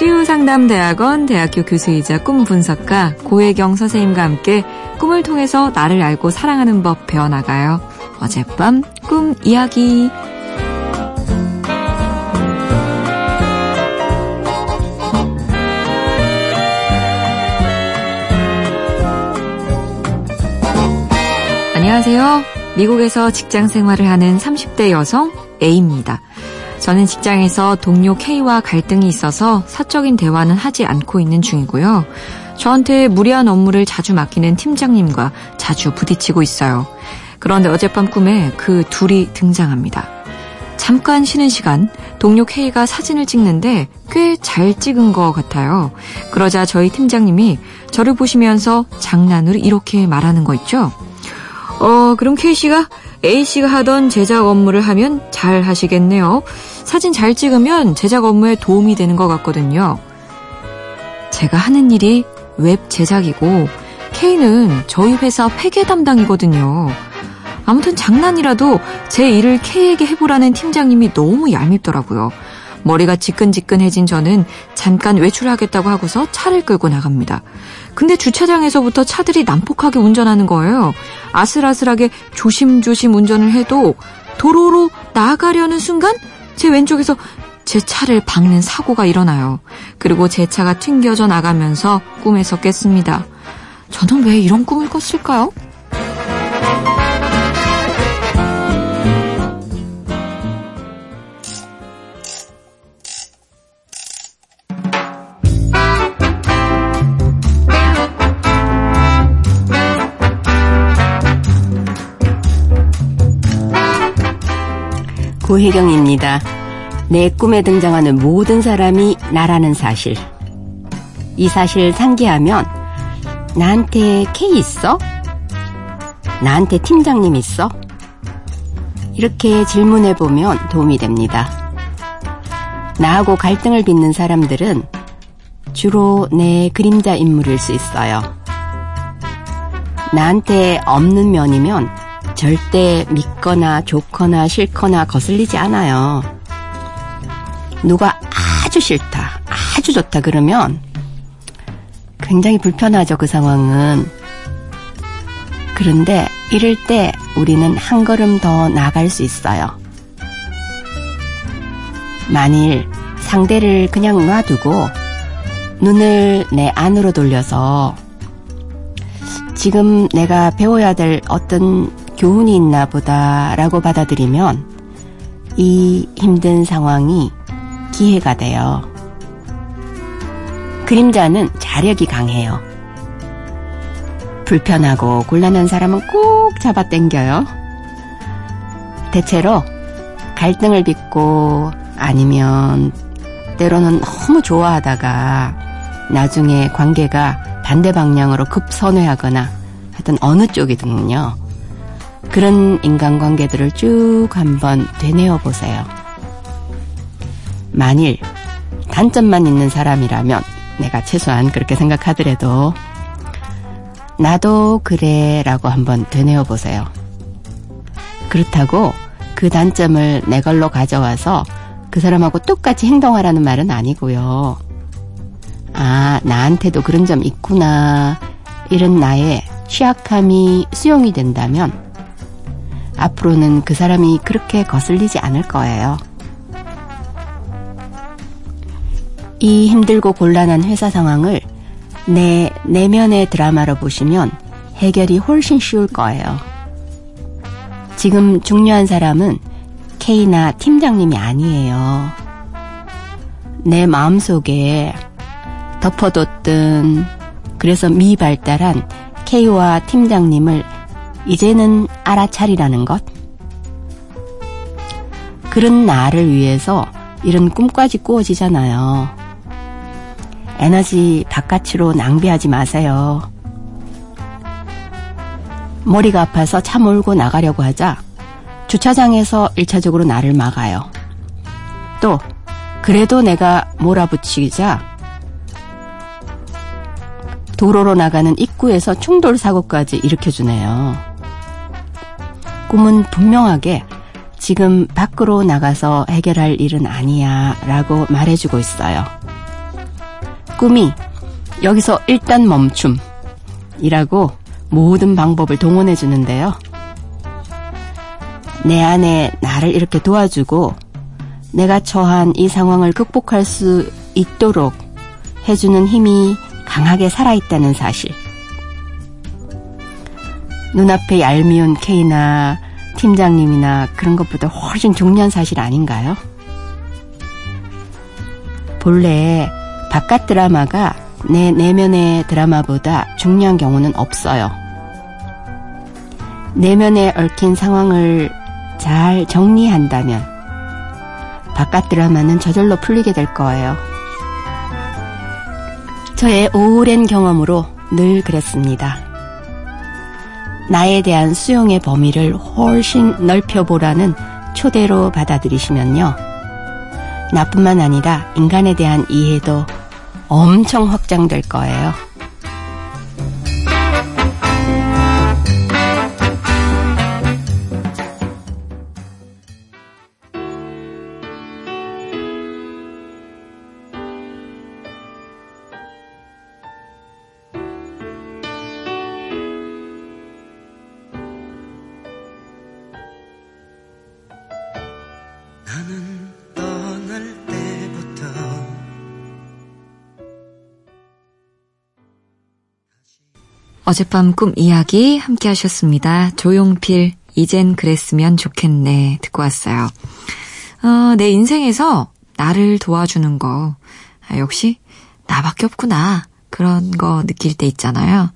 치유상담대학원 대학교 교수이자 꿈 분석가 고혜경 선생님과 함께 꿈을 통해서 나를 알고 사랑하는 법 배워나가요. 어젯밤 꿈 이야기. 안녕하세요. 미국에서 직장 생활을 하는 30대 여성 A입니다. 저는 직장에서 동료 K와 갈등이 있어서 사적인 대화는 하지 않고 있는 중이고요. 저한테 무리한 업무를 자주 맡기는 팀장님과 자주 부딪히고 있어요. 그런데 어젯밤 꿈에 그 둘이 등장합니다. 잠깐 쉬는 시간, 동료 K가 사진을 찍는데 꽤 잘 찍은 것 같아요. 그러자 저희 팀장님이 저를 보시면서 장난으로 이렇게 말하는 거 있죠? 어, 그럼 K씨가 A씨가 하던 제작 업무를 하면 잘 하시겠네요. 사진 잘 찍으면 제작 업무에 도움이 되는 것 같거든요. 제가 하는 일이 웹 제작이고 K는 저희 회사 회계 담당이거든요. 아무튼 장난이라도 제 일을 K에게 해보라는 팀장님이 너무 얄밉더라고요. 머리가 지끈지끈해진 저는 잠깐 외출하겠다고 하고서 차를 끌고 나갑니다. 근데 주차장에서부터 차들이 난폭하게 운전하는 거예요. 아슬아슬하게 조심조심 운전을 해도 도로로 나가려는 순간 제 왼쪽에서 제 차를 박는 사고가 일어나요. 그리고 제 차가 튕겨져 나가면서 꿈에서 깼습니다. 저는 왜 이런 꿈을 꿨을까요? 고혜경입니다. 내 꿈에 등장하는 모든 사람이 나라는 사실. 이 사실 상기하면 나한테 K 있어? 나한테 팀장님 있어? 이렇게 질문해 보면 도움이 됩니다. 나하고 갈등을 빚는 사람들은 주로 내 그림자 인물일 수 있어요. 나한테 없는 면이면 절대 믿거나 좋거나 싫거나 거슬리지 않아요. 누가 아주 싫다, 아주 좋다 그러면 굉장히 불편하죠, 그 상황은. 그런데 이럴 때 우리는 한 걸음 더 나갈 수 있어요. 만일 상대를 그냥 놔두고 눈을 내 안으로 돌려서 지금 내가 배워야 될 어떤 교훈이 있나 보다라고 받아들이면 이 힘든 상황이 기회가 돼요. 그림자는 자력이 강해요. 불편하고 곤란한 사람은 꼭 잡아당겨요. 대체로 갈등을 빚고 아니면 때로는 너무 좋아하다가 나중에 관계가 반대 방향으로 급선회하거나 하여튼 어느 쪽이든요. 그런 인간관계들을 쭉 한번 되뇌어 보세요. 만일 단점만 있는 사람이라면 내가 최소한 그렇게 생각하더라도 나도 그래 라고 한번 되뇌어 보세요. 그렇다고 그 단점을 내 걸로 가져와서 그 사람하고 똑같이 행동하라는 말은 아니고요. 아, 나한테도 그런 점 있구나. 이런 나의 취약함이 수용이 된다면 앞으로는 그 사람이 그렇게 거슬리지 않을 거예요. 이 힘들고 곤란한 회사 상황을 내 내면의 드라마로 보시면 해결이 훨씬 쉬울 거예요. 지금 중요한 사람은 K나 팀장님이 아니에요. 내 마음속에 덮어뒀던 그래서 미발달한 K와 팀장님을 이제는 알아차리라는 것. 그런 나를 위해서 이런 꿈까지 꾸어지잖아요. 에너지 바깥으로 낭비하지 마세요. 머리가 아파서 차 몰고 나가려고 하자 주차장에서 1차적으로 나를 막아요. 또 그래도 내가 몰아붙이자 도로로 나가는 입구에서 충돌 사고까지 일으켜주네요. 꿈은 분명하게 지금 밖으로 나가서 해결할 일은 아니야 라고 말해주고 있어요. 꿈이 여기서 일단 멈춤 이라고 모든 방법을 동원해 주는데요. 내 안에 나를 이렇게 도와주고 내가 처한 이 상황을 극복할 수 있도록 해주는 힘이 강하게 살아있다는 사실. 눈앞에 얄미운 K나 팀장님이나 그런 것보다 훨씬 중요한 사실 아닌가요? 본래 바깥 드라마가 내 내면의 드라마보다 중요한 경우는 없어요. 내면에 얽힌 상황을 잘 정리한다면 바깥 드라마는 저절로 풀리게 될 거예요. 저의 오랜 경험으로 늘 그랬습니다. 나에 대한 수용의 범위를 훨씬 넓혀보라는 초대로 받아들이시면요. 나뿐만 아니라 인간에 대한 이해도 엄청 확장될 거예요. 어젯밤 꿈 이야기 함께 하셨습니다. 조용필, 이젠 그랬으면 좋겠네. 듣고 왔어요. 어, 내 인생에서 나를 도와주는 거, 아, 역시 나밖에 없구나. 그런 거 느낄 때 있잖아요.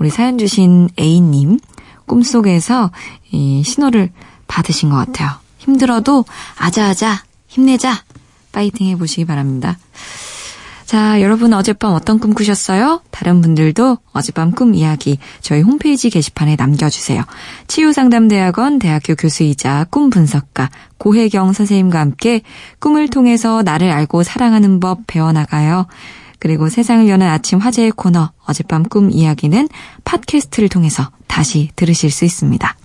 우리 사연 주신 A님, 꿈속에서 이 신호를 받으신 것 같아요. 힘들어도 아자아자, 힘내자, 파이팅 해보시기 바랍니다. 자, 여러분 어젯밤 어떤 꿈 꾸셨어요? 다른 분들도 어젯밤 꿈 이야기 저희 홈페이지 게시판에 남겨주세요. 치유상담대학원 대학교 교수이자 꿈 분석가 고혜경 선생님과 함께 꿈을 통해서 나를 알고 사랑하는 법 배워나가요. 그리고 세상을 여는 아침 화제의 코너 어젯밤 꿈 이야기는 팟캐스트를 통해서 다시 들으실 수 있습니다.